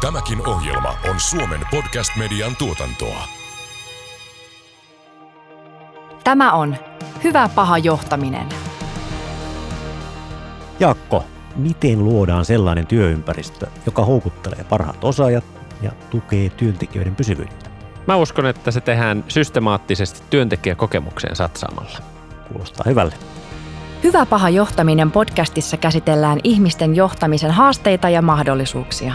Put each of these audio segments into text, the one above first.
Tämäkin ohjelma on Suomen podcast-median tuotantoa. Tämä on Hyvä paha johtaminen. Jaakko, miten luodaan sellainen työympäristö, joka houkuttelee parhaat osaajat ja tukee työntekijöiden pysyvyyttä? Mä uskon, että se tehdään systemaattisesti työntekijäkokemukseen satsaamalla. Kuulostaa hyvälle. Hyvä paha johtaminen podcastissa käsitellään ihmisten johtamisen haasteita ja mahdollisuuksia.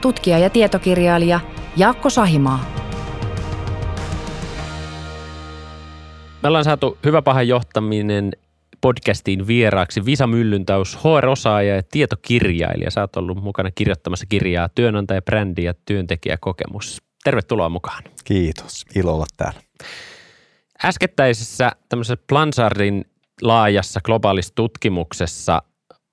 tutkija ja tietokirjailija Jaakko Sahimaa. Me ollaan saatu Hyvä paha johtaminen podcastiin vieraaksi Visa Myllyntaus, HR-osaaja ja tietokirjailija. Sä oot ollut mukana kirjoittamassa kirjaa Työnantaja, brändi ja työntekijäkokemus. Tervetuloa mukaan. Kiitos, ilo olla täällä. Äskettäisessä tämmöisessä Plansardin laajassa globaalissa tutkimuksessa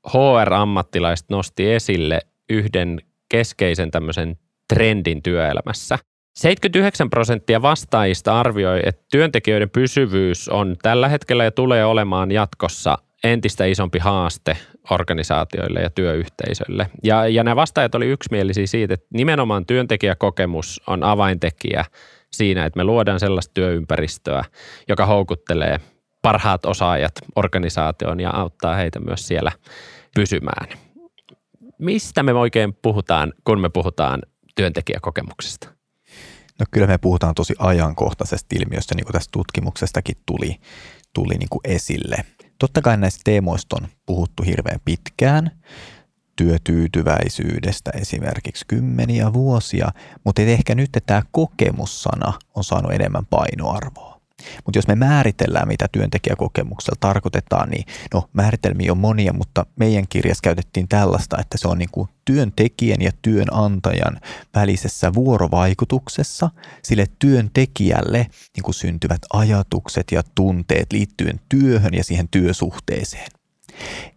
HR-ammattilaiset nosti esille yhden keskeisen tämmöisen trendin työelämässä. 79 prosenttia vastaajista arvioi, että työntekijöiden pysyvyys on tällä hetkellä ja tulee olemaan jatkossa entistä isompi haaste organisaatioille ja työyhteisöille. Ja, ja nämä vastaajat oli yksimielisiä siitä, että nimenomaan työntekijäkokemus on avaintekijä siinä, että me luodaan sellaista työympäristöä, joka houkuttelee parhaat osaajat organisaatioon ja auttaa heitä myös siellä pysymään. Mistä me oikein puhutaan, kun me puhutaan työntekijäkokemuksesta? No kyllä me puhutaan tosi ajankohtaisesta ilmiöstä, niin kuin tästä tutkimuksestakin tuli, tuli niin kuin esille. Totta kai näistä teemoista on puhuttu hirveän pitkään, työtyytyväisyydestä esimerkiksi kymmeniä vuosia, mutta ehkä nyt tämä kokemussana on saanut enemmän painoarvoa. Mutta jos me määritellään, mitä työntekijäkokemuksella tarkoitetaan, niin no määritelmiä on monia, mutta meidän kirjassa käytettiin tällaista, että se on niin kuin työntekijän ja työnantajan välisessä vuorovaikutuksessa sille työntekijälle niin kuin syntyvät ajatukset ja tunteet liittyen työhön ja siihen työsuhteeseen.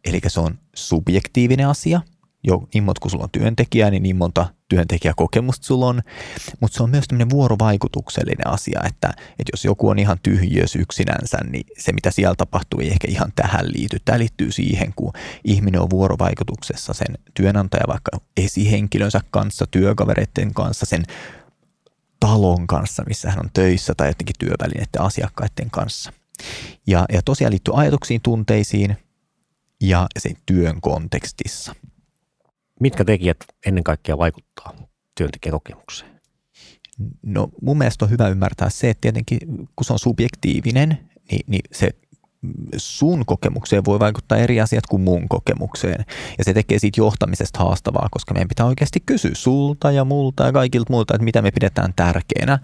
Eli se on subjektiivinen asia – jo niin monta kuin sulla on työntekijää, niin niin monta työntekijäkokemusta sulla on, mutta se on myös tämmöinen vuorovaikutuksellinen asia, että, että jos joku on ihan tyhjös yksinänsä, niin se mitä siellä tapahtuu ei ehkä ihan tähän liity. Tämä liittyy siihen, kun ihminen on vuorovaikutuksessa sen työnantaja vaikka esihenkilönsä kanssa, työkavereiden kanssa, sen talon kanssa, missä hän on töissä tai jotenkin työvälineiden asiakkaiden kanssa. Ja, ja tosiaan liittyy ajatuksiin, tunteisiin ja sen työn kontekstissa – Mitkä tekijät ennen kaikkea vaikuttaa työntekijäkokemukseen? No mun mielestä on hyvä ymmärtää se, että tietenkin kun se on subjektiivinen, niin, niin se sun kokemukseen voi vaikuttaa eri asiat kuin mun kokemukseen. Ja se tekee siitä johtamisesta haastavaa, koska meidän pitää oikeasti kysyä sulta ja multa ja kaikilta muilta, että mitä me pidetään tärkeänä.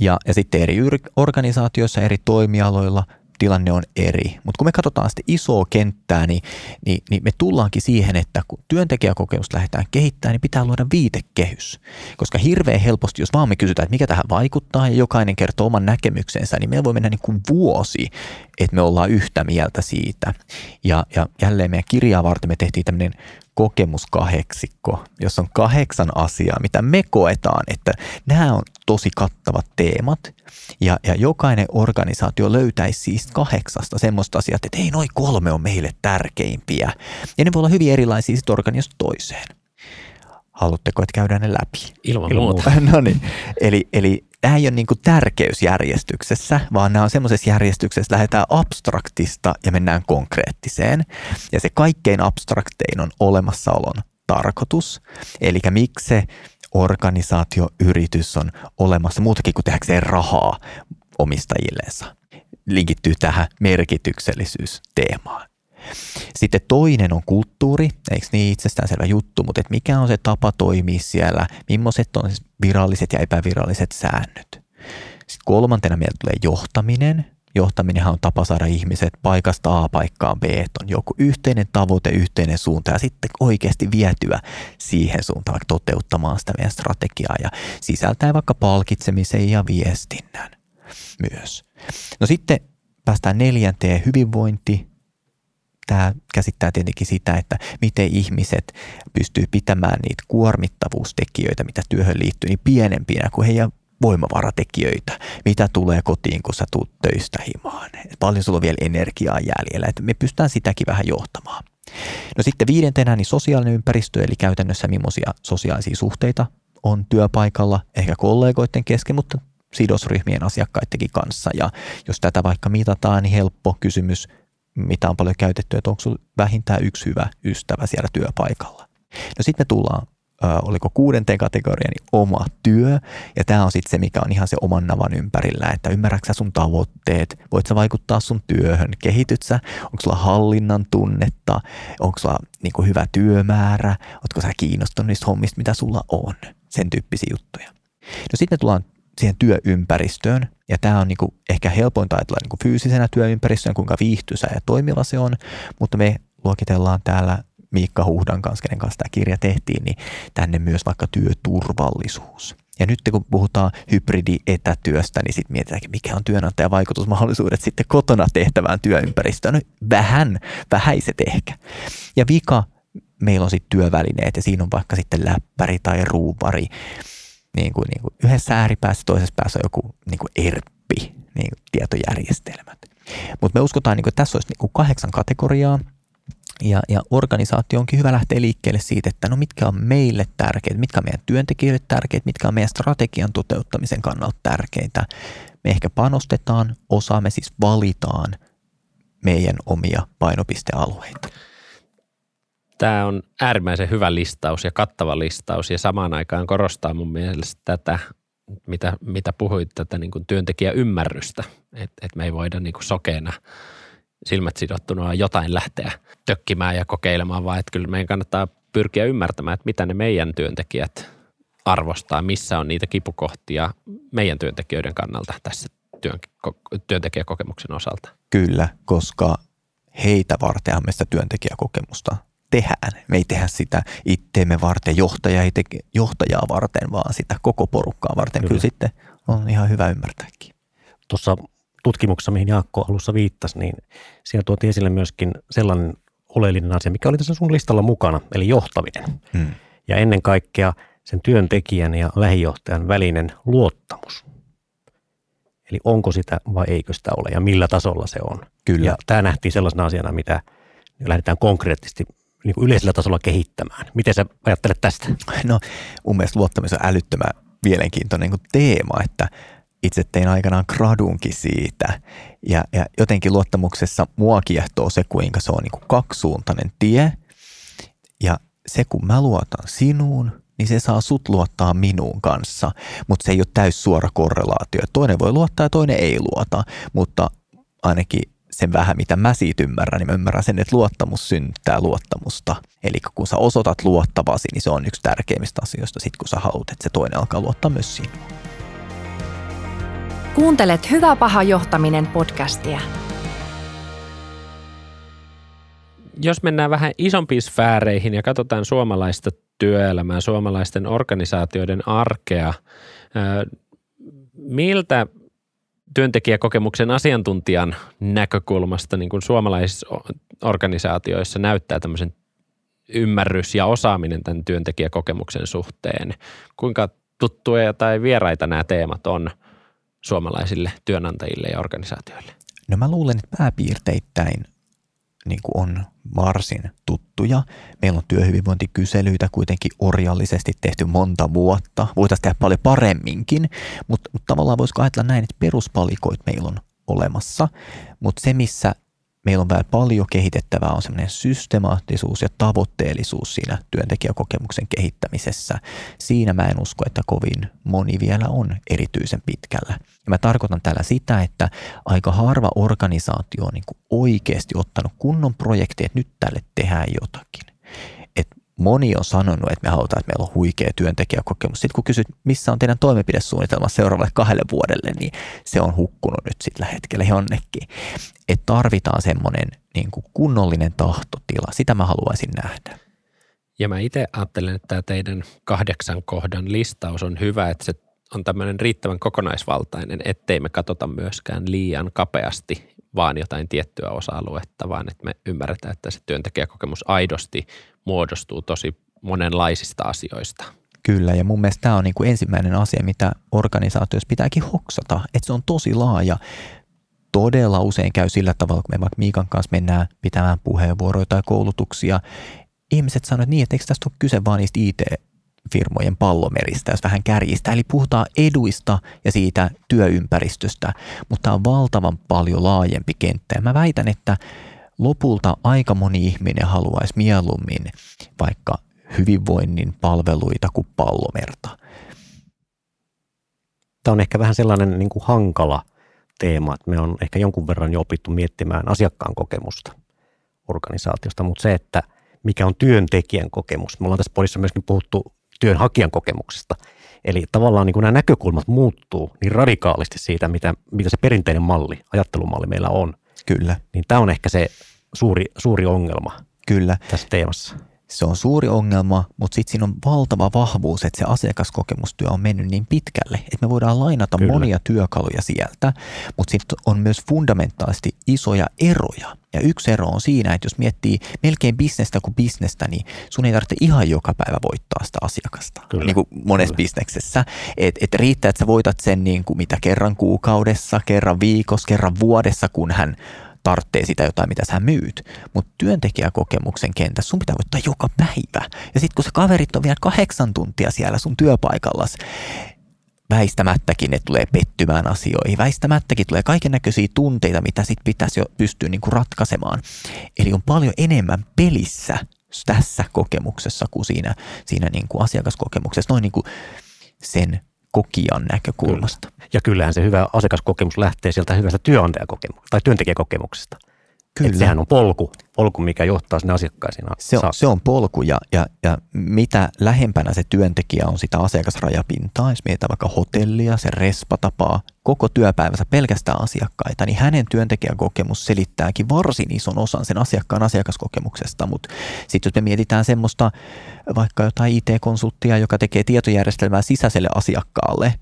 Ja, ja sitten eri organisaatioissa, eri toimialoilla tilanne on eri. Mutta kun me katsotaan sitä isoa kenttää, niin, niin, niin me tullaankin siihen, että kun työntekijäkokemusta lähdetään kehittämään, niin pitää luoda viitekehys. Koska hirveän helposti, jos vaan me kysytään, että mikä tähän vaikuttaa ja jokainen kertoo oman näkemyksensä, niin meillä voi mennä niin kuin vuosi, että me ollaan yhtä mieltä siitä. Ja, ja jälleen meidän kirjaa varten me tehtiin tämmöinen kokemuskaheksikko, jossa on kahdeksan asiaa, mitä me koetaan, että nämä on tosi kattavat teemat ja, ja jokainen organisaatio löytäisi siis kahdeksasta semmoista asiaa, että ei noin kolme on meille tärkeimpiä. Ja ne voi olla hyvin erilaisia sitten organisaatiosta toiseen. Haluatteko, että käydään ne läpi? Ilman, Ilman muuta. no niin. Eli, eli tämä ei ole niin tärkeysjärjestyksessä, vaan nämä on semmoisessa järjestyksessä, että lähdetään abstraktista ja mennään konkreettiseen. Ja se kaikkein abstraktein on olemassaolon tarkoitus. Eli miksi se organisaatioyritys on olemassa muutakin kuin tehdäkseen rahaa omistajilleensa. Linkittyy tähän merkityksellisyysteemaan. Sitten toinen on kulttuuri, eikö niin itsestäänselvä juttu, mutta että mikä on se tapa toimia siellä, millaiset on viralliset ja epäviralliset säännöt. Sitten kolmantena meillä tulee johtaminen, johtaminenhan on tapa saada ihmiset paikasta A paikkaan B, että on joku yhteinen tavoite, yhteinen suunta ja sitten oikeasti vietyä siihen suuntaan toteuttamaan sitä meidän strategiaa ja sisältää vaikka palkitsemisen ja viestinnän myös. No sitten päästään neljänteen hyvinvointi, tämä käsittää tietenkin sitä, että miten ihmiset pystyy pitämään niitä kuormittavuustekijöitä, mitä työhön liittyy, niin pienempinä kuin heidän voimavaratekijöitä, mitä tulee kotiin, kun sä tuut töistä himaan. Paljon sulla on vielä energiaa jäljellä, että me pystytään sitäkin vähän johtamaan. No sitten viidentenä niin sosiaalinen ympäristö, eli käytännössä millaisia sosiaalisia suhteita on työpaikalla, ehkä kollegoiden kesken, mutta sidosryhmien asiakkaidenkin kanssa. Ja jos tätä vaikka mitataan, niin helppo kysymys, mitä on paljon käytetty, että onko sinulla vähintään yksi hyvä ystävä siellä työpaikalla. No sitten me tullaan Ö, oliko kuudenteen kategorian niin oma työ. Ja tämä on sitten se, mikä on ihan se oman navan ympärillä, että ymmärrätkö sun tavoitteet, voit sä vaikuttaa sun työhön, kehityt sä, onko sulla hallinnan tunnetta, onko sulla niinku hyvä työmäärä, ootko sä kiinnostunut niistä hommista, mitä sulla on, sen tyyppisiä juttuja. No sitten me tullaan siihen työympäristöön. Ja tämä on niinku ehkä helpointa ajatella niinku fyysisenä työympäristönä, kuinka viihtyisä ja toimiva se on, mutta me luokitellaan täällä Miikka Huhdan kanssa, kenen kanssa tämä kirja tehtiin, niin tänne myös vaikka työturvallisuus. Ja nyt kun puhutaan hybridi-etätyöstä, niin sitten mietitään, mikä on työnantajan vaikutusmahdollisuudet sitten kotona tehtävään työympäristöön. No, vähän, vähäiset ehkä. Ja vika, meillä on sitten työvälineet ja siinä on vaikka sitten läppäri tai ruuvari niin kuin, niin kuin yhdessä ääripäässä, toisessa päässä on joku niin kuin ERPI, niin kuin tietojärjestelmät. Mutta me uskotaan, niin kuin, että tässä olisi niin kuin kahdeksan kategoriaa, ja, ja organisaatio onkin hyvä lähteä liikkeelle siitä, että no mitkä on meille tärkeitä, mitkä on meidän työntekijöille tärkeitä, mitkä on meidän strategian toteuttamisen kannalta tärkeitä. Me ehkä panostetaan, osa me siis valitaan meidän omia painopistealueita. Tämä on äärimmäisen hyvä listaus ja kattava listaus ja samaan aikaan korostaa mun mielestä tätä, mitä, mitä puhuit, tätä niin työntekijäymmärrystä, että et me ei voida niin kuin sokeena silmät sidottuna jotain lähteä tökkimään ja kokeilemaan, vaan että kyllä meidän kannattaa pyrkiä ymmärtämään, että mitä ne meidän työntekijät arvostaa, missä on niitä kipukohtia meidän työntekijöiden kannalta tässä työn, työntekijäkokemuksen osalta. Kyllä, koska heitä vartenhan me sitä työntekijäkokemusta tehdään. Me ei tehdä sitä itteemme varten, johtaja ei teke, johtajaa varten, vaan sitä koko porukkaa varten. Kyllä, Kyllä sitten on ihan hyvä ymmärtääkin. Tuossa tutkimuksessa, mihin Jaakko alussa viittasi, niin siellä tuotiin esille myöskin sellainen oleellinen asia, mikä oli tässä sun listalla mukana, eli johtaminen. Hmm. Ja ennen kaikkea sen työntekijän ja lähijohtajan välinen luottamus. Eli onko sitä vai eikö sitä ole ja millä tasolla se on. Kyllä. Ja tämä nähtiin sellaisena asiana, mitä lähdetään konkreettisesti niin kuin yleisellä tasolla kehittämään. Miten sä ajattelet tästä? No mun mielestä luottaminen on älyttömän mielenkiintoinen niin teema, että itse tein aikanaan gradunkin siitä. Ja, ja jotenkin luottamuksessa mua kiehtoo se, kuinka se on niin kuin kaksisuuntainen tie. Ja se, kun mä luotan sinuun, niin se saa sut luottaa minuun kanssa. Mutta se ei ole täys suora korrelaatio. Toinen voi luottaa ja toinen ei luota, mutta ainakin sen vähän, mitä mä siitä ymmärrän, niin mä ymmärrän sen, että luottamus synnyttää luottamusta. Eli kun sä osoitat luottavasi, niin se on yksi tärkeimmistä asioista, sit kun sä haluat, että se toinen alkaa luottaa myös sinuun. Kuuntelet Hyvä paha johtaminen podcastia. Jos mennään vähän isompiin sfääreihin ja katsotaan suomalaista työelämää, suomalaisten organisaatioiden arkea, miltä työntekijäkokemuksen asiantuntijan näkökulmasta niin kuin suomalaisissa organisaatioissa näyttää tämmöisen ymmärrys ja osaaminen tämän työntekijäkokemuksen suhteen? Kuinka tuttuja tai vieraita nämä teemat on suomalaisille työnantajille ja organisaatioille? No mä luulen, että pääpiirteittäin niin kuin on varsin tuttuja. Meillä on työhyvinvointikyselyitä kuitenkin orjallisesti tehty monta vuotta. Voitaisiin tehdä paljon paremminkin, mutta, mutta tavallaan voisiko ajatella näin, että peruspalikoit meillä on olemassa, mutta se missä meillä on vielä paljon kehitettävää on semmoinen systemaattisuus ja tavoitteellisuus siinä työntekijäkokemuksen kehittämisessä. Siinä mä en usko, että kovin moni vielä on erityisen pitkällä. Ja mä tarkoitan tällä sitä, että aika harva organisaatio on niin oikeasti ottanut kunnon projekti, että nyt tälle tehdään jotakin. Moni on sanonut, että me halutaan, että meillä on huikea työntekijäkokemus. Sitten kun kysyt, missä on teidän toimenpidesuunnitelma seuraavalle kahdelle vuodelle, niin se on hukkunut nyt sillä hetkellä jonnekin. Että tarvitaan semmoinen niin kuin kunnollinen tahtotila. Sitä mä haluaisin nähdä. Ja mä itse ajattelen, että tämä teidän kahdeksan kohdan listaus on hyvä, että se on tämmöinen riittävän kokonaisvaltainen, ettei me katsota myöskään liian kapeasti vaan jotain tiettyä osa-aluetta, vaan että me ymmärretään, että se työntekijäkokemus aidosti muodostuu tosi monenlaisista asioista. Kyllä, ja mun mielestä tämä on niin kuin ensimmäinen asia, mitä organisaatioissa pitääkin hoksata, että se on tosi laaja. Todella usein käy sillä tavalla, kun me vaikka Miikan kanssa mennään pitämään puheenvuoroja tai koulutuksia, ihmiset sanoo, niin, että eikö tästä ole kyse vaan niistä IT firmojen pallomeristä, jos vähän kärjistä. Eli puhutaan eduista ja siitä työympäristöstä, mutta tämä on valtavan paljon laajempi kenttä. Ja mä väitän, että lopulta aika moni ihminen haluaisi mieluummin vaikka hyvinvoinnin palveluita kuin pallomerta. Tämä on ehkä vähän sellainen niin kuin hankala teema, että me on ehkä jonkun verran jo opittu miettimään asiakkaan kokemusta organisaatiosta, mutta se, että mikä on työntekijän kokemus. Me ollaan tässä podissa myöskin puhuttu työnhakijan kokemuksesta. Eli tavallaan niin kuin nämä näkökulmat muuttuu niin radikaalisti siitä, mitä, mitä se perinteinen malli, ajattelumalli meillä on. Kyllä. Niin tämä on ehkä se suuri, suuri ongelma Kyllä. tässä teemassa se on suuri ongelma, mutta sitten siinä on valtava vahvuus, että se asiakaskokemustyö on mennyt niin pitkälle, että me voidaan lainata Kyllä. monia työkaluja sieltä, mutta sitten on myös fundamentaalisesti isoja eroja. Ja yksi ero on siinä, että jos miettii melkein bisnestä kuin bisnestä, niin sun ei tarvitse ihan joka päivä voittaa sitä asiakasta, Kyllä. niin kuin monessa Kyllä. bisneksessä. Että et riittää, että sä voitat sen niin kuin mitä kerran kuukaudessa, kerran viikossa, kerran vuodessa, kun hän tarvitsee sitä jotain, mitä sä myyt. Mutta työntekijäkokemuksen kentässä sun pitää voittaa joka päivä. Ja sitten kun se kaverit on vielä kahdeksan tuntia siellä sun työpaikallas, väistämättäkin ne tulee pettymään asioihin. Väistämättäkin tulee kaiken näköisiä tunteita, mitä sitten pitäisi jo pystyä niinku ratkaisemaan. Eli on paljon enemmän pelissä tässä kokemuksessa kuin siinä, siinä niinku asiakaskokemuksessa. Noin niinku sen kokijan näkökulmasta. Kyllä. Ja kyllähän se hyvä asiakaskokemus lähtee sieltä hyvästä työnantajakokemuksesta tai työntekijäkokemuksesta. Kyllä. Että sehän on polku, polku, mikä johtaa sinne asiakkaisiin. Se on, se on polku ja, ja, ja mitä lähempänä se työntekijä on sitä asiakasrajapintaa, jos mietitään vaikka hotellia, se respatapaa, koko työpäivänsä pelkästään asiakkaita, niin hänen työntekijäkokemus selittääkin varsin ison osan sen asiakkaan asiakaskokemuksesta, mutta sitten jos me mietitään semmoista vaikka jotain IT-konsulttia, joka tekee tietojärjestelmää sisäiselle asiakkaalle,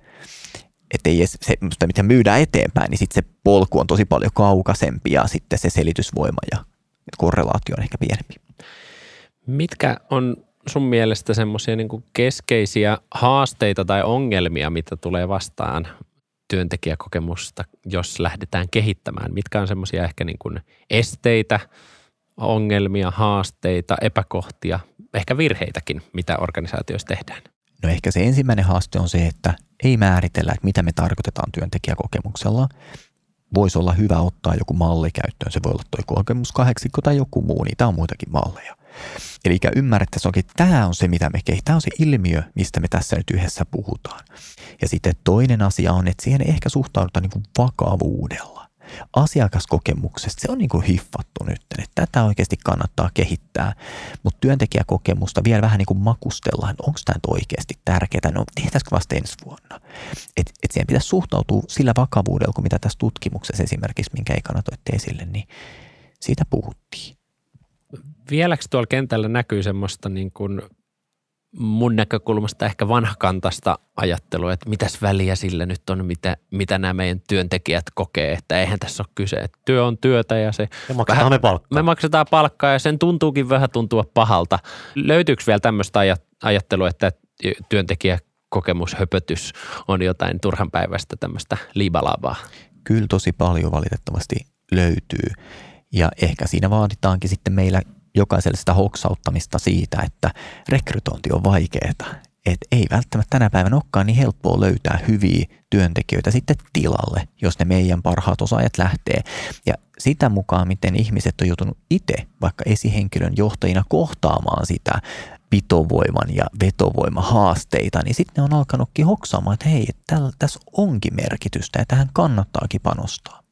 että ei edes se, mitä myydään eteenpäin, niin sitten se polku on tosi paljon kaukaisempi ja sitten se selitysvoima ja korrelaatio on ehkä pienempi. Mitkä on sun mielestä semmoisia niin keskeisiä haasteita tai ongelmia, mitä tulee vastaan työntekijäkokemusta, jos lähdetään kehittämään? Mitkä on semmoisia ehkä niin kuin esteitä, ongelmia, haasteita, epäkohtia, ehkä virheitäkin, mitä organisaatioissa tehdään? No ehkä se ensimmäinen haaste on se, että ei määritellä, että mitä me tarkoitetaan työntekijäkokemuksella. Voisi olla hyvä ottaa joku malli käyttöön. Se voi olla tuo kokemuskahdeksikko tai joku muu, niitä on muitakin malleja. Eli ymmärrettäisiin, että tämä on se, mitä me kehitetään. Tämä on se ilmiö, mistä me tässä nyt yhdessä puhutaan. Ja sitten toinen asia on, että siihen ehkä suhtaudutaan niin kuin vakavuudella asiakaskokemuksesta, se on niin kuin hiffattu nyt, että tätä oikeasti kannattaa kehittää, mutta työntekijäkokemusta vielä vähän niin kuin makustellaan, onko tämä oikeasti tärkeää, no tehtäisikö vasta ensi vuonna. Et, et siihen pitäisi suhtautua sillä vakavuudella, kuin mitä tässä tutkimuksessa esimerkiksi, minkä ei kannatoitte esille, niin siitä puhuttiin. Vieläkö tuolla kentällä näkyy semmoista niin kuin mun näkökulmasta ehkä vanhakantasta ajattelua, että mitäs väliä sillä nyt on, mitä, mitä nämä meidän työntekijät kokee, että eihän tässä ole kyse, että työ on työtä ja se... Me maksetaan vähän, me palkkaa. Me maksetaan palkkaa ja sen tuntuukin vähän tuntua pahalta. Löytyykö vielä tämmöistä ajattelua, että työntekijäkokemushöpötys on jotain turhanpäiväistä tämmöistä liibalabaa? Kyllä tosi paljon valitettavasti löytyy ja ehkä siinä vaaditaankin sitten meillä jokaiselle sitä hoksauttamista siitä, että rekrytointi on vaikeaa. Että ei välttämättä tänä päivänä olekaan niin helppoa löytää hyviä työntekijöitä sitten tilalle, jos ne meidän parhaat osaajat lähtee. Ja sitä mukaan, miten ihmiset on joutunut itse vaikka esihenkilön johtajina kohtaamaan sitä pitovoiman ja vetovoiman haasteita, niin sitten ne on alkanutkin hoksaamaan, että hei, tässä onkin merkitystä ja tähän kannattaakin panostaa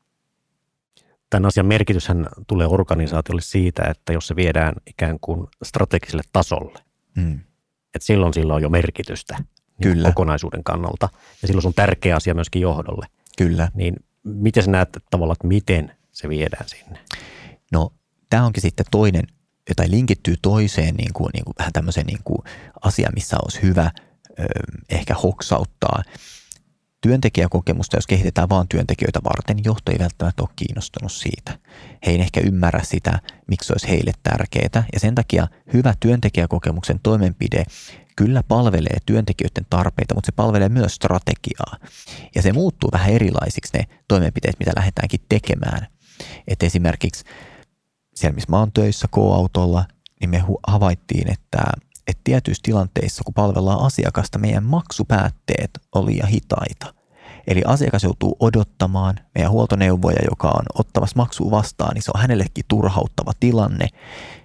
tämän asian merkityshän tulee organisaatiolle siitä, että jos se viedään ikään kuin strategiselle tasolle, Mm. Et silloin sillä on jo merkitystä niin Kyllä. kokonaisuuden kannalta. Ja silloin se on tärkeä asia myöskin johdolle. Kyllä. Niin miten sä näet tavallaan, että miten se viedään sinne? No tämä onkin sitten toinen, jota linkittyy toiseen niin kuin, niin kuin, vähän tämmöiseen niin kuin asia, missä olisi hyvä ö, ehkä hoksauttaa työntekijäkokemusta, jos kehitetään vain työntekijöitä varten, niin johto ei välttämättä ole kiinnostunut siitä. He ei ehkä ymmärrä sitä, miksi olisi heille tärkeää. Ja sen takia hyvä työntekijäkokemuksen toimenpide kyllä palvelee työntekijöiden tarpeita, mutta se palvelee myös strategiaa. Ja se muuttuu vähän erilaisiksi ne toimenpiteet, mitä lähdetäänkin tekemään. Et esimerkiksi siellä, missä mä oon töissä K-autolla, niin me havaittiin, että, että tietyissä tilanteissa, kun palvellaan asiakasta, meidän maksupäätteet on liian hitaita. Eli asiakas joutuu odottamaan meidän huoltoneuvoja, joka on ottamassa maksua vastaan, niin se on hänellekin turhauttava tilanne.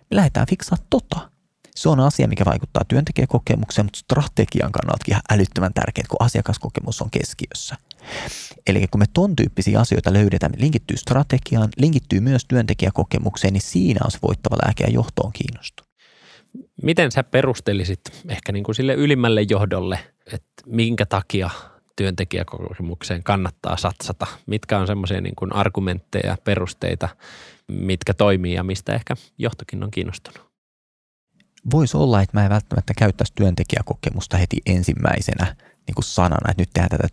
Me lähdetään fiksaa tota. Se on asia, mikä vaikuttaa työntekijäkokemukseen, mutta strategian kannalta ihan älyttömän tärkeää, kun asiakaskokemus on keskiössä. Eli kun me ton tyyppisiä asioita löydetään, linkittyy strategiaan, linkittyy myös työntekijäkokemukseen, niin siinä on se voittava lääke ja johtoon kiinnostunut. Miten sä perustelisit ehkä niin kuin sille ylimmälle johdolle, että minkä takia työntekijäkokemukseen kannattaa satsata? Mitkä on semmoisia niin kuin argumentteja, perusteita, mitkä toimii ja mistä ehkä johtokin on kiinnostunut? Voisi olla, että mä en välttämättä käyttäisi työntekijäkokemusta heti ensimmäisenä niin kuin sanana, että nyt tehdään tätä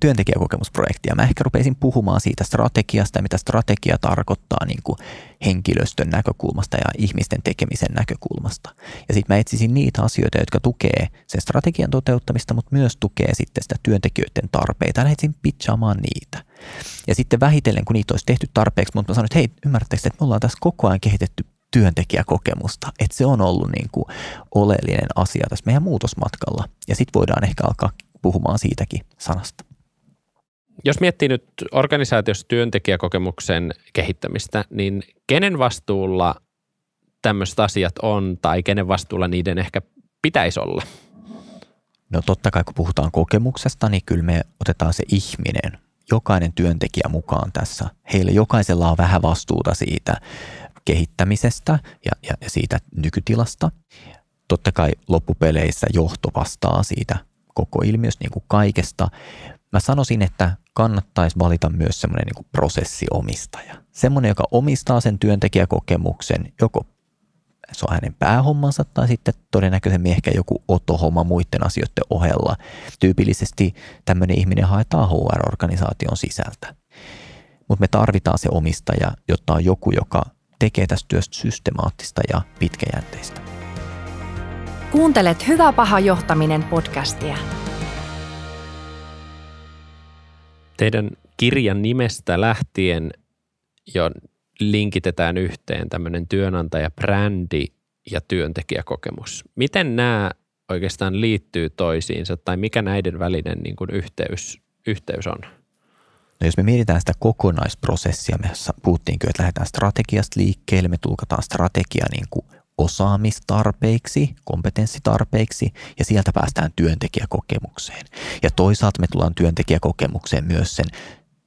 työntekijäkokemusprojektia. Mä ehkä rupeisin puhumaan siitä strategiasta ja mitä strategia tarkoittaa niin kuin henkilöstön näkökulmasta ja ihmisten tekemisen näkökulmasta. Ja sitten mä etsisin niitä asioita, jotka tukee sen strategian toteuttamista, mutta myös tukee sitten sitä työntekijöiden tarpeita. Ja lähdetsin pitchaamaan niitä. Ja sitten vähitellen, kun niitä olisi tehty tarpeeksi, mutta mä sanoin, että hei, ymmärrättekö, että me ollaan tässä koko ajan kehitetty työntekijäkokemusta. Että se on ollut niin kuin oleellinen asia tässä meidän muutosmatkalla. Ja sitten voidaan ehkä alkaa puhumaan siitäkin sanasta. Jos miettii nyt organisaatiossa työntekijäkokemuksen kehittämistä, niin kenen vastuulla tämmöiset asiat on tai kenen vastuulla niiden ehkä pitäisi olla? No totta kai kun puhutaan kokemuksesta, niin kyllä me otetaan se ihminen, jokainen työntekijä mukaan tässä. Heillä jokaisella on vähän vastuuta siitä kehittämisestä ja, ja, ja siitä nykytilasta. Totta kai loppupeleissä johto vastaa siitä koko ilmiöstä niin kuin kaikesta. Mä sanoisin, että kannattaisi valita myös semmoinen niin prosessiomistaja. Semmoinen, joka omistaa sen työntekijäkokemuksen, joko se on hänen päähommansa tai sitten todennäköisemmin ehkä joku otohomma muiden asioiden ohella. Tyypillisesti tämmöinen ihminen haetaan HR-organisaation sisältä. Mutta me tarvitaan se omistaja, jotta on joku, joka tekee tästä työstä systemaattista ja pitkäjänteistä. Kuuntelet Hyvä paha johtaminen podcastia. Teidän kirjan nimestä lähtien jo linkitetään yhteen tämmöinen työnantajabrändi ja työntekijäkokemus. Miten nämä oikeastaan liittyy toisiinsa tai mikä näiden välinen niin kuin yhteys, yhteys on? No jos me mietitään sitä kokonaisprosessia, me puhuttiin kyllä, että lähdetään strategiasta liikkeelle, me tulkataan strategia niin kuin osaamistarpeiksi, kompetenssitarpeiksi ja sieltä päästään työntekijäkokemukseen. Ja toisaalta me tullaan työntekijäkokemukseen myös sen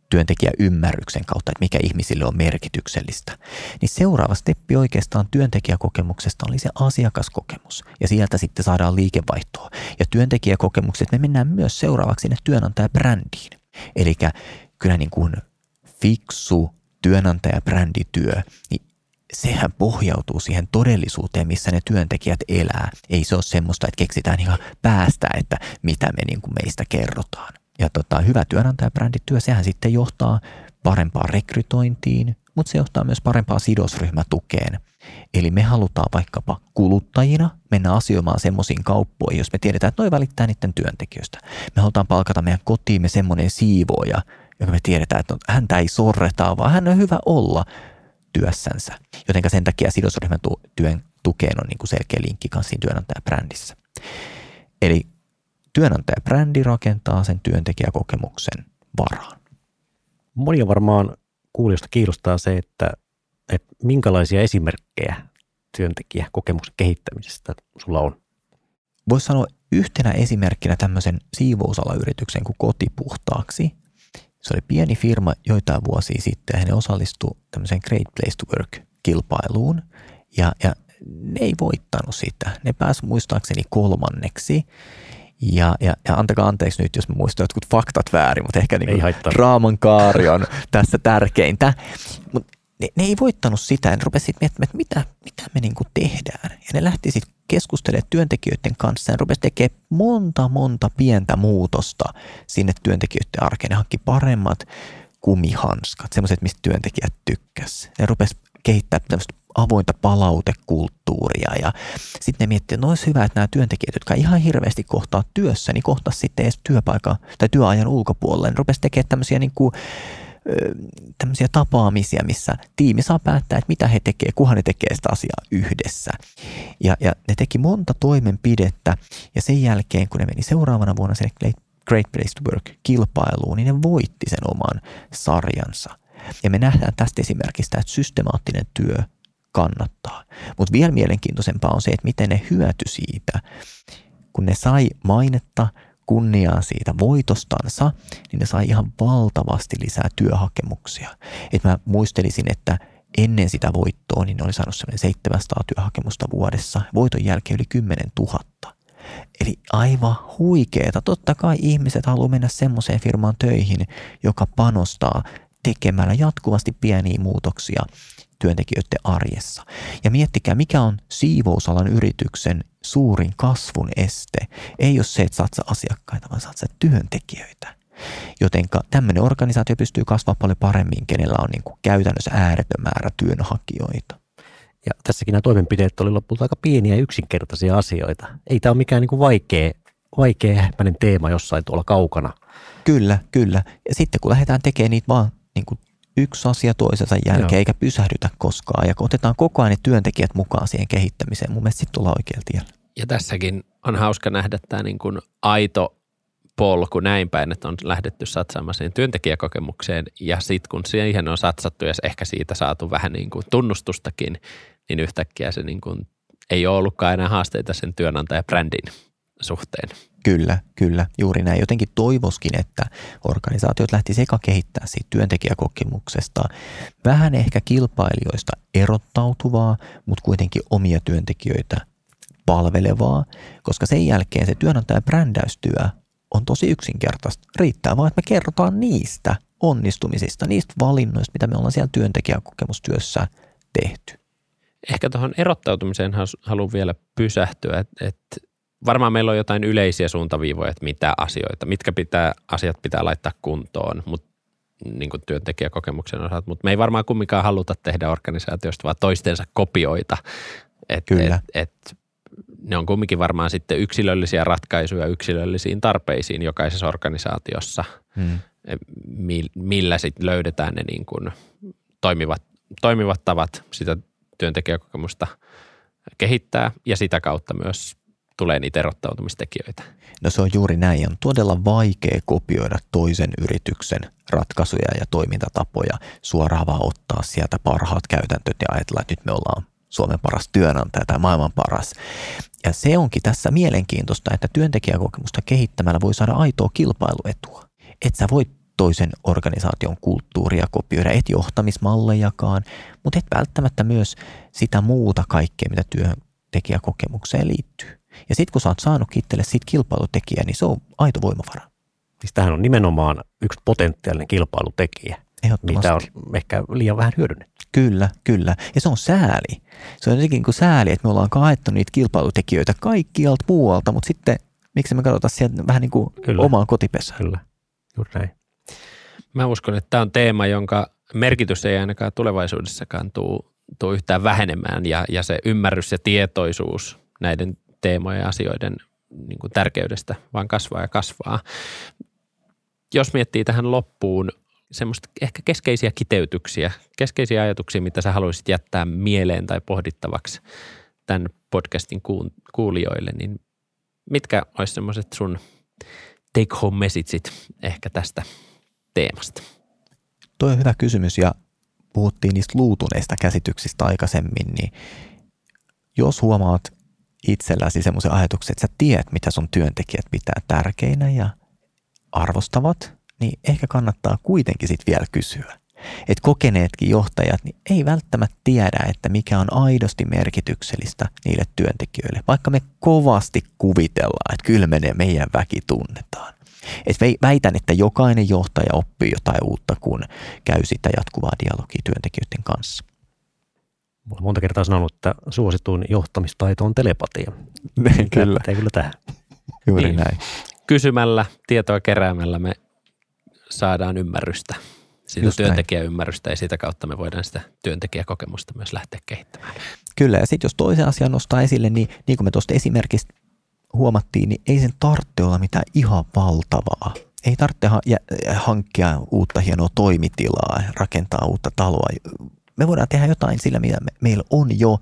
työntekijäymmärryksen kautta, että mikä ihmisille on merkityksellistä. Niin seuraava steppi oikeastaan työntekijäkokemuksesta oli se asiakaskokemus ja sieltä sitten saadaan liikevaihtoa. Ja työntekijäkokemukset me mennään myös seuraavaksi sinne työnantajabrändiin. Eli kyllä niin kuin fiksu työnantajabrändityö, niin sehän pohjautuu siihen todellisuuteen, missä ne työntekijät elää. Ei se ole semmoista, että keksitään ihan päästä, että mitä me niin kuin meistä kerrotaan. Ja tota, hyvä työnantajabrändityö, sehän sitten johtaa parempaan rekrytointiin, mutta se johtaa myös parempaan sidosryhmätukeen. Eli me halutaan vaikkapa kuluttajina mennä asioimaan semmoisiin kauppoihin, jos me tiedetään, että noi välittää niiden työntekijöistä. Me halutaan palkata meidän kotiimme semmoinen siivooja, joka me tiedetään, että häntä ei sorreta, vaan hän on hyvä olla työssänsä. Joten sen takia sidosryhmän työn tukeen on niin kuin selkeä linkki kanssa siinä työnantajabrändissä. Eli työnantajabrändi rakentaa sen työntekijäkokemuksen varaan. Monia varmaan kuulijoista kiinnostaa se, että, että minkälaisia esimerkkejä työntekijäkokemuksen kehittämisestä sulla on? Voisi sanoa yhtenä esimerkkinä tämmöisen siivousalayrityksen kuin Kotipuhtaaksi. Se oli pieni firma joitain vuosia sitten ja he osallistuivat tämmöiseen Great Place to Work-kilpailuun. Ja, ja ne ei voittanut sitä. Ne pääsi muistaakseni kolmanneksi. Ja, ja, ja antakaa anteeksi nyt, jos mä muistan jotkut faktat väärin, mutta ehkä niin draaman kaari on tässä tärkeintä. Mutta ne, ne, ei voittanut sitä. Ne rupesivat miettimään, että mitä, mitä me niin tehdään. Ja ne lähti sitten keskustelemaan työntekijöiden kanssa ja rupesi tekemään monta, monta pientä muutosta sinne työntekijöiden arkeen. Ne hankki paremmat kumihanskat, semmoiset, mistä työntekijät tykkäs. Ne rupesi kehittää tämmöistä avointa palautekulttuuria ja sitten ne miettii, että no olisi hyvä, että nämä työntekijät, jotka ihan hirveästi kohtaa työssä, niin kohtaa sitten edes työpaikan tai työajan ulkopuolelle. Ne rupesi tekemään tämmöisiä niin kuin, tämmöisiä tapaamisia, missä tiimi saa päättää, että mitä he tekee, kunhan ne tekee sitä asiaa yhdessä. Ja, ja ne teki monta toimenpidettä ja sen jälkeen, kun ne meni seuraavana vuonna sen Great Place to Work-kilpailuun, niin ne voitti sen oman sarjansa. Ja me nähdään tästä esimerkistä, että systemaattinen työ kannattaa. Mutta vielä mielenkiintoisempaa on se, että miten ne hyöty siitä, kun ne sai mainetta, kunniaa siitä voitostansa, niin ne sai ihan valtavasti lisää työhakemuksia. Et mä muistelisin, että ennen sitä voittoa, niin ne oli saanut 700 työhakemusta vuodessa, voiton jälkeen yli 10 000. Eli aivan huikeeta. Totta kai ihmiset haluaa mennä semmoiseen firmaan töihin, joka panostaa tekemällä jatkuvasti pieniä muutoksia työntekijöiden arjessa. Ja miettikää, mikä on siivousalan yrityksen suurin kasvun este. Ei ole se, että saat asiakkaita, vaan saat työntekijöitä. Jotenka tämmöinen organisaatio pystyy kasvamaan paljon paremmin, kenellä on niin kuin käytännössä ääretön määrä työnhakijoita. Ja tässäkin nämä toimenpiteet oli lopulta aika pieniä ja yksinkertaisia asioita. Ei tämä ole mikään niin kuin vaikea, vaikea teema jossain tuolla kaukana. Kyllä, kyllä. Ja sitten kun lähdetään tekemään niitä vaan niin kuin yksi asia toisensa jälkeen, Joo. eikä pysähdytä koskaan. Ja kun otetaan koko ajan ne työntekijät mukaan siihen kehittämiseen, mun mielestä sitten tullaan oikealla tiellä. Ja tässäkin on hauska nähdä tämä niin kuin aito polku näin päin, että on lähdetty satsaamaan siihen työntekijäkokemukseen ja sitten kun siihen on satsattu ja ehkä siitä saatu vähän niin kuin tunnustustakin, niin yhtäkkiä se niin kuin ei ole ollutkaan enää haasteita sen työnantajabrändin suhteen. Kyllä, kyllä, juuri näin. Jotenkin toivoskin, että organisaatiot lähti sekä kehittää siitä työntekijäkokemuksesta vähän ehkä kilpailijoista erottautuvaa, mutta kuitenkin omia työntekijöitä palvelevaa, koska sen jälkeen se työnantajan brändäystyö on tosi yksinkertaista. Riittää vaan, että me kerrotaan niistä onnistumisista, niistä valinnoista, mitä me ollaan siellä työntekijäkokemustyössä tehty. Ehkä tuohon erottautumiseen haluan vielä pysähtyä, että, että varmaan meillä on jotain yleisiä suuntaviivoja, että mitä asioita, mitkä pitää, asiat pitää laittaa kuntoon, mutta niin kuin työntekijäkokemuksen osalta, mutta me ei varmaan kumminkaan haluta tehdä organisaatiosta vaan toistensa kopioita. Et, Kyllä. Et, et, ne on kumminkin varmaan sitten yksilöllisiä ratkaisuja yksilöllisiin tarpeisiin jokaisessa organisaatiossa, hmm. millä sitten löydetään ne niin kuin toimivat, toimivat tavat sitä työntekijäkokemusta kehittää ja sitä kautta myös tulee niitä erottautumistekijöitä. No se on juuri näin. On todella vaikea kopioida toisen yrityksen ratkaisuja ja toimintatapoja suoraan vaan ottaa sieltä parhaat käytäntöt ja ajatella, että nyt me ollaan Suomen paras työnantaja tai maailman paras. Ja se onkin tässä mielenkiintoista, että työntekijäkokemusta kehittämällä voi saada aitoa kilpailuetua. Että sä voit toisen organisaation kulttuuria kopioida, et johtamismallejakaan, mutta et välttämättä myös sitä muuta kaikkea, mitä työntekijäkokemukseen liittyy. Ja sitten kun sä oot saanut itselle siitä kilpailutekijä, niin se on aito voimavara. Siis tämähän on nimenomaan yksi potentiaalinen kilpailutekijä, mitä on ehkä liian vähän hyödynnetty. Kyllä, kyllä. Ja se on sääli. Se on jotenkin kuin sääli, että me ollaan kaettu niitä kilpailutekijöitä kaikkialta muualta, mutta sitten miksi me katsotaan sieltä vähän niin kuin kyllä. omaan kotipesään. Kyllä, juuri näin. Mä uskon, että tämä on teema, jonka merkitys ei ainakaan tulevaisuudessakaan tule, tule yhtään vähenemään ja, ja se ymmärrys ja tietoisuus näiden teemojen ja asioiden niin kuin tärkeydestä vaan kasvaa ja kasvaa. Jos miettii tähän loppuun semmoista ehkä keskeisiä kiteytyksiä, keskeisiä ajatuksia, mitä sä haluaisit jättää mieleen tai pohdittavaksi tämän podcastin kuulijoille, niin mitkä olisi semmoiset sun take home messageit ehkä tästä teemasta? Tuo on hyvä kysymys ja puhuttiin niistä luutuneista käsityksistä aikaisemmin, niin jos huomaat itselläsi semmoisen ajatuksen, että sä tiedät, mitä sun työntekijät pitää tärkeinä ja arvostavat, niin ehkä kannattaa kuitenkin sitten vielä kysyä. Että kokeneetkin johtajat niin ei välttämättä tiedä, että mikä on aidosti merkityksellistä niille työntekijöille, vaikka me kovasti kuvitellaan, että kyllä me meidän väki tunnetaan. Et väitän, että jokainen johtaja oppii jotain uutta, kun käy sitä jatkuvaa dialogia työntekijöiden kanssa. Mulla monta kertaa sanonut, että suosituin johtamistaito on telepatia. kyllä. kyllä tähän. Juuri niin. näin. Kysymällä, tietoa keräämällä me saadaan ymmärrystä, siitä Just työntekijäymmärrystä ja sitä kautta me voidaan sitä työntekijäkokemusta myös lähteä kehittämään. Kyllä ja sitten jos toisen asian nostaa esille, niin niin kuin me tuosta esimerkistä huomattiin, niin ei sen tarvitse olla mitään ihan valtavaa. Ei tarvitse hankkia uutta hienoa toimitilaa, rakentaa uutta taloa. Me voidaan tehdä jotain sillä, mitä me, meillä on jo,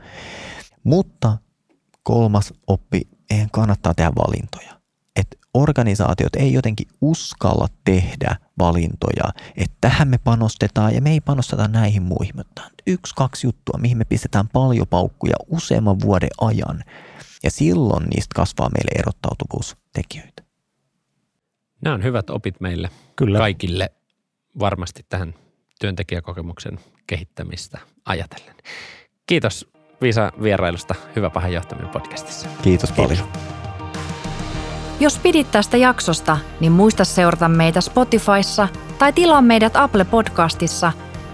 mutta kolmas oppi, eihän kannattaa tehdä valintoja. Että organisaatiot ei jotenkin uskalla tehdä valintoja, että tähän me panostetaan ja me ei panosteta näihin muihin. Mutta yksi, kaksi juttua, mihin me pistetään paljon paukkuja useamman vuoden ajan – ja silloin niistä kasvaa meille erottautuvuustekijöitä. Nämä on hyvät opit meille Kyllä. kaikille varmasti tähän työntekijäkokemuksen kehittämistä ajatellen. Kiitos Viisa vierailusta Hyvä paha johtaminen podcastissa. Kiitos paljon. Jos pidit tästä jaksosta, niin muista seurata meitä Spotifyssa tai tilaa meidät Apple Podcastissa,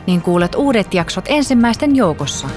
niin kuulet uudet jaksot ensimmäisten joukossa.